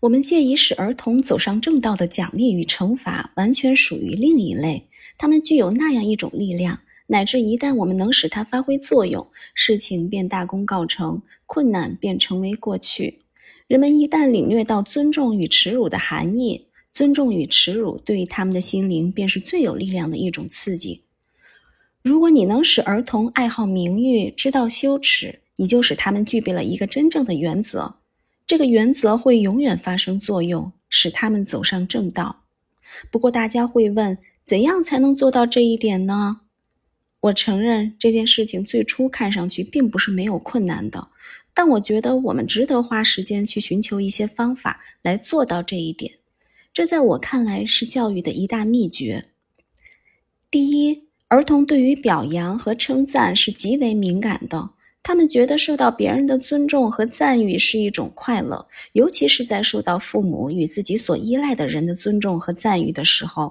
我们借以使儿童走上正道的奖励与惩罚，完全属于另一类。他们具有那样一种力量，乃至一旦我们能使它发挥作用，事情便大功告成，困难便成为过去。人们一旦领略到尊重与耻辱的含义，尊重与耻辱对于他们的心灵便是最有力量的一种刺激。如果你能使儿童爱好名誉，知道羞耻，你就使他们具备了一个真正的原则。这个原则会永远发生作用，使他们走上正道。不过，大家会问：怎样才能做到这一点呢？我承认这件事情最初看上去并不是没有困难的，但我觉得我们值得花时间去寻求一些方法来做到这一点。这在我看来是教育的一大秘诀。第一，儿童对于表扬和称赞是极为敏感的。他们觉得受到别人的尊重和赞誉是一种快乐，尤其是在受到父母与自己所依赖的人的尊重和赞誉的时候。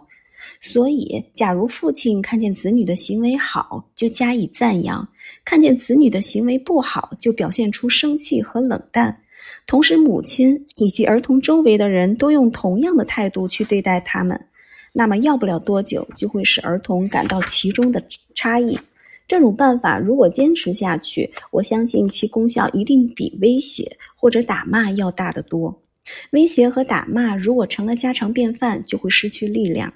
所以，假如父亲看见子女的行为好，就加以赞扬；看见子女的行为不好，就表现出生气和冷淡。同时，母亲以及儿童周围的人都用同样的态度去对待他们，那么要不了多久，就会使儿童感到其中的差异。这种办法如果坚持下去，我相信其功效一定比威胁或者打骂要大得多。威胁和打骂如果成了家常便饭，就会失去力量；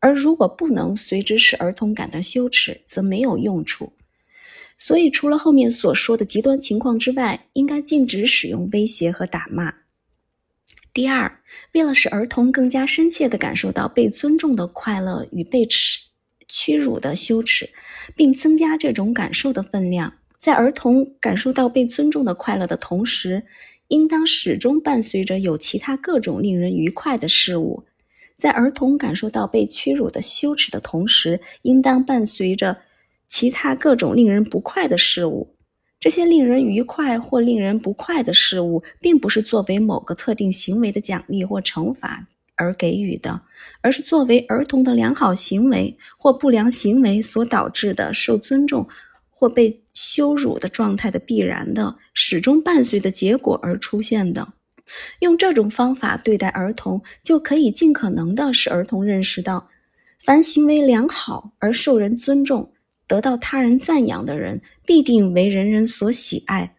而如果不能随之使儿童感到羞耻，则没有用处。所以，除了后面所说的极端情况之外，应该禁止使用威胁和打骂。第二，为了使儿童更加深切地感受到被尊重的快乐与被耻。屈辱的羞耻，并增加这种感受的分量。在儿童感受到被尊重的快乐的同时，应当始终伴随着有其他各种令人愉快的事物。在儿童感受到被屈辱的羞耻的同时，应当伴随着其他各种令人不快的事物。这些令人愉快或令人不快的事物，并不是作为某个特定行为的奖励或惩罚。而给予的，而是作为儿童的良好行为或不良行为所导致的受尊重或被羞辱的状态的必然的、始终伴随的结果而出现的。用这种方法对待儿童，就可以尽可能的使儿童认识到，凡行为良好而受人尊重、得到他人赞扬的人，必定为人人所喜爱，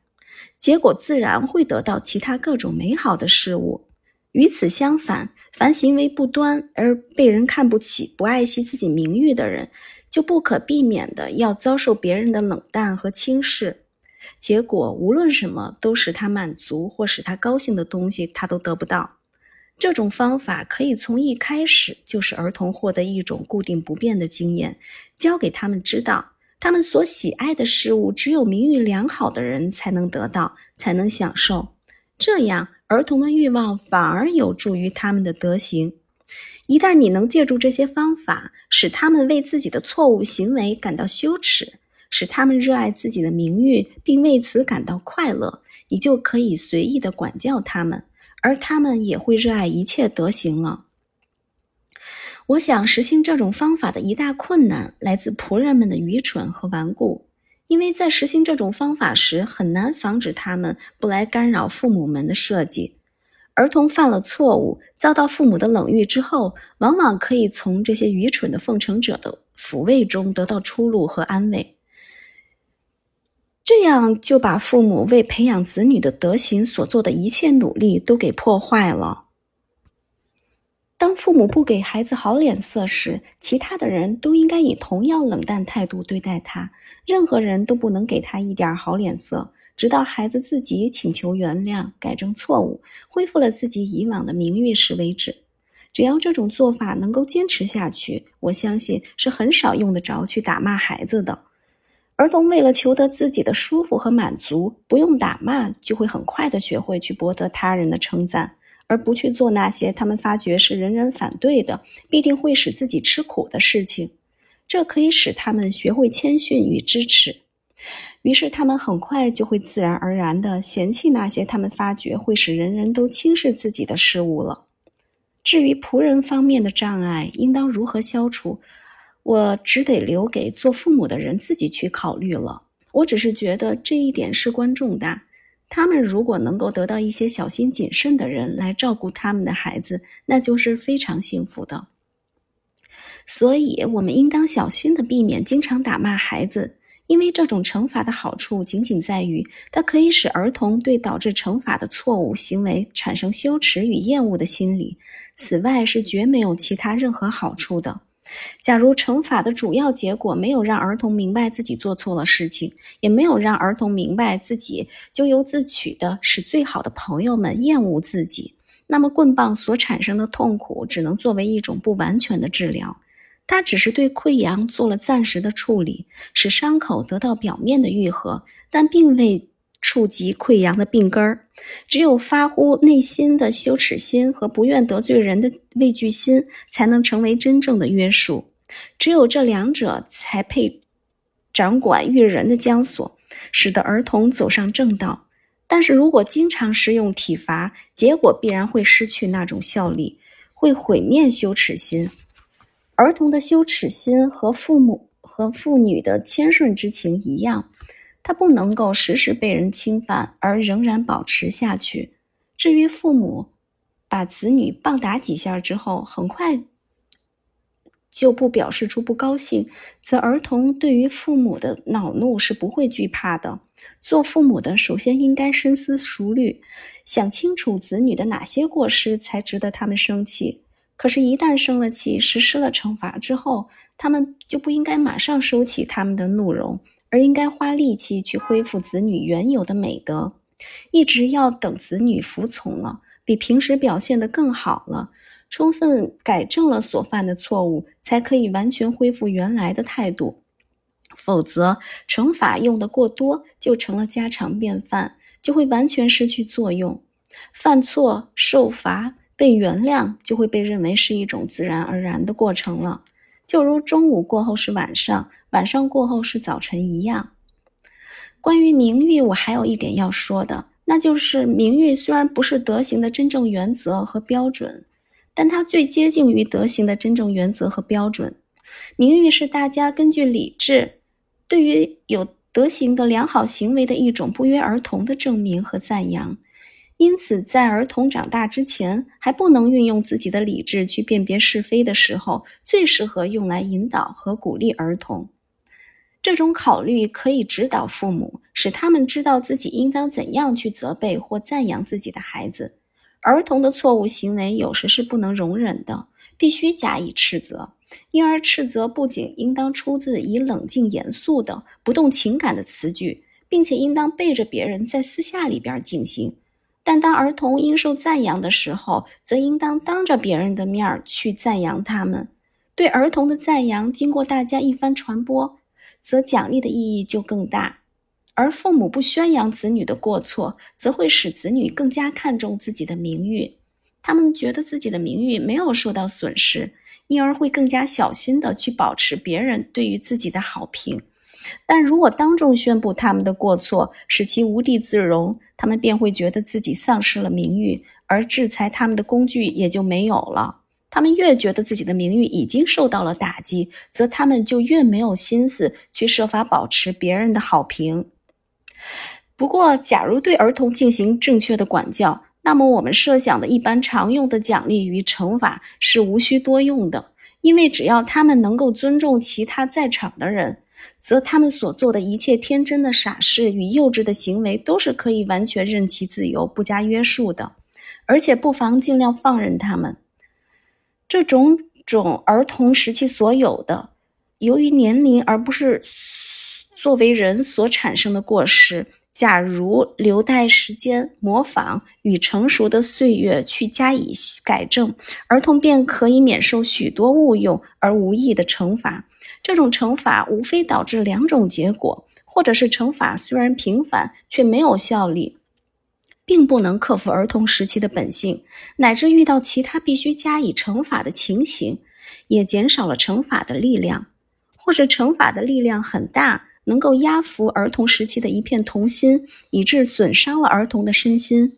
结果自然会得到其他各种美好的事物。与此相反，凡行为不端而被人看不起、不爱惜自己名誉的人，就不可避免的要遭受别人的冷淡和轻视。结果，无论什么都使他满足或使他高兴的东西，他都得不到。这种方法可以从一开始就使儿童获得一种固定不变的经验，教给他们知道，他们所喜爱的事物，只有名誉良好的人才能得到，才能享受。这样。儿童的欲望反而有助于他们的德行。一旦你能借助这些方法，使他们为自己的错误行为感到羞耻，使他们热爱自己的名誉，并为此感到快乐，你就可以随意的管教他们，而他们也会热爱一切德行了。我想实行这种方法的一大困难，来自仆人们的愚蠢和顽固。因为在实行这种方法时，很难防止他们不来干扰父母们的设计。儿童犯了错误，遭到父母的冷遇之后，往往可以从这些愚蠢的奉承者的抚慰中得到出路和安慰。这样就把父母为培养子女的德行所做的一切努力都给破坏了。当父母不给孩子好脸色时，其他的人都应该以同样冷淡态度对待他。任何人都不能给他一点好脸色，直到孩子自己请求原谅、改正错误、恢复了自己以往的名誉时为止。只要这种做法能够坚持下去，我相信是很少用得着去打骂孩子的。儿童为了求得自己的舒服和满足，不用打骂，就会很快的学会去博得他人的称赞。而不去做那些他们发觉是人人反对的、必定会使自己吃苦的事情，这可以使他们学会谦逊与支持。于是，他们很快就会自然而然地嫌弃那些他们发觉会使人人都轻视自己的事物了。至于仆人方面的障碍应当如何消除，我只得留给做父母的人自己去考虑了。我只是觉得这一点事关重大。他们如果能够得到一些小心谨慎的人来照顾他们的孩子，那就是非常幸福的。所以，我们应当小心的避免经常打骂孩子，因为这种惩罚的好处仅仅在于，它可以使儿童对导致惩罚的错误行为产生羞耻与厌恶的心理。此外，是绝没有其他任何好处的。假如惩罚的主要结果没有让儿童明白自己做错了事情，也没有让儿童明白自己咎由自取的使最好的朋友们厌恶自己，那么棍棒所产生的痛苦只能作为一种不完全的治疗，它只是对溃疡做了暂时的处理，使伤口得到表面的愈合，但并未。触及溃疡的病根儿，只有发乎内心的羞耻心和不愿得罪人的畏惧心，才能成为真正的约束。只有这两者才配掌管育人的枷锁，使得儿童走上正道。但是如果经常使用体罚，结果必然会失去那种效力，会毁灭羞耻心。儿童的羞耻心和父母和妇女的谦顺之情一样。他不能够时时被人侵犯而仍然保持下去。至于父母把子女棒打几下之后，很快就不表示出不高兴，则儿童对于父母的恼怒是不会惧怕的。做父母的首先应该深思熟虑，想清楚子女的哪些过失才值得他们生气。可是，一旦生了气，实施了惩罚之后，他们就不应该马上收起他们的怒容。而应该花力气去恢复子女原有的美德，一直要等子女服从了，比平时表现得更好了，充分改正了所犯的错误，才可以完全恢复原来的态度。否则，惩罚用的过多，就成了家常便饭，就会完全失去作用。犯错受罚被原谅，就会被认为是一种自然而然的过程了。就如中午过后是晚上，晚上过后是早晨一样。关于名誉，我还有一点要说的，那就是名誉虽然不是德行的真正原则和标准，但它最接近于德行的真正原则和标准。名誉是大家根据理智，对于有德行的良好行为的一种不约而同的证明和赞扬。因此，在儿童长大之前还不能运用自己的理智去辨别是非的时候，最适合用来引导和鼓励儿童。这种考虑可以指导父母，使他们知道自己应当怎样去责备或赞扬自己的孩子。儿童的错误行为有时是不能容忍的，必须加以斥责。因而，斥责不仅应当出自以冷静、严肃的、不动情感的词句，并且应当背着别人在私下里边进行。但当儿童应受赞扬的时候，则应当当着别人的面儿去赞扬他们。对儿童的赞扬经过大家一番传播，则奖励的意义就更大。而父母不宣扬子女的过错，则会使子女更加看重自己的名誉。他们觉得自己的名誉没有受到损失，因而会更加小心地去保持别人对于自己的好评。但如果当众宣布他们的过错，使其无地自容，他们便会觉得自己丧失了名誉，而制裁他们的工具也就没有了。他们越觉得自己的名誉已经受到了打击，则他们就越没有心思去设法保持别人的好评。不过，假如对儿童进行正确的管教，那么我们设想的一般常用的奖励与惩罚是无需多用的，因为只要他们能够尊重其他在场的人。则他们所做的一切天真的傻事与幼稚的行为，都是可以完全任其自由、不加约束的，而且不妨尽量放任他们。这种种儿童时期所有的，由于年龄而不是作为人所产生的过失，假如留待时间、模仿与成熟的岁月去加以改正，儿童便可以免受许多误用而无益的惩罚。这种惩罚无非导致两种结果，或者是惩罚虽然频繁却没有效力，并不能克服儿童时期的本性，乃至遇到其他必须加以惩罚的情形，也减少了惩罚的力量；或者惩罚的力量很大，能够压服儿童时期的一片童心，以致损伤了儿童的身心。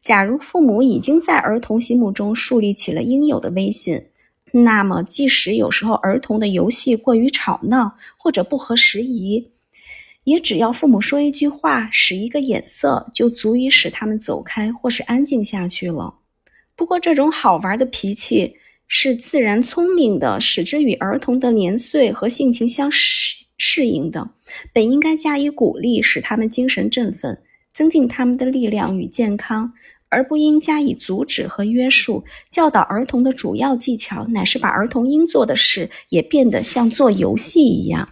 假如父母已经在儿童心目中树立起了应有的威信。那么，即使有时候儿童的游戏过于吵闹或者不合时宜，也只要父母说一句话，使一个眼色，就足以使他们走开或是安静下去了。不过，这种好玩的脾气是自然聪明的，使之与儿童的年岁和性情相适适应的，本应该加以鼓励，使他们精神振奋，增进他们的力量与健康，而不应加以阻止和约束。教导儿童的主要技巧，乃是把儿童应做的事也变得像做游戏一样。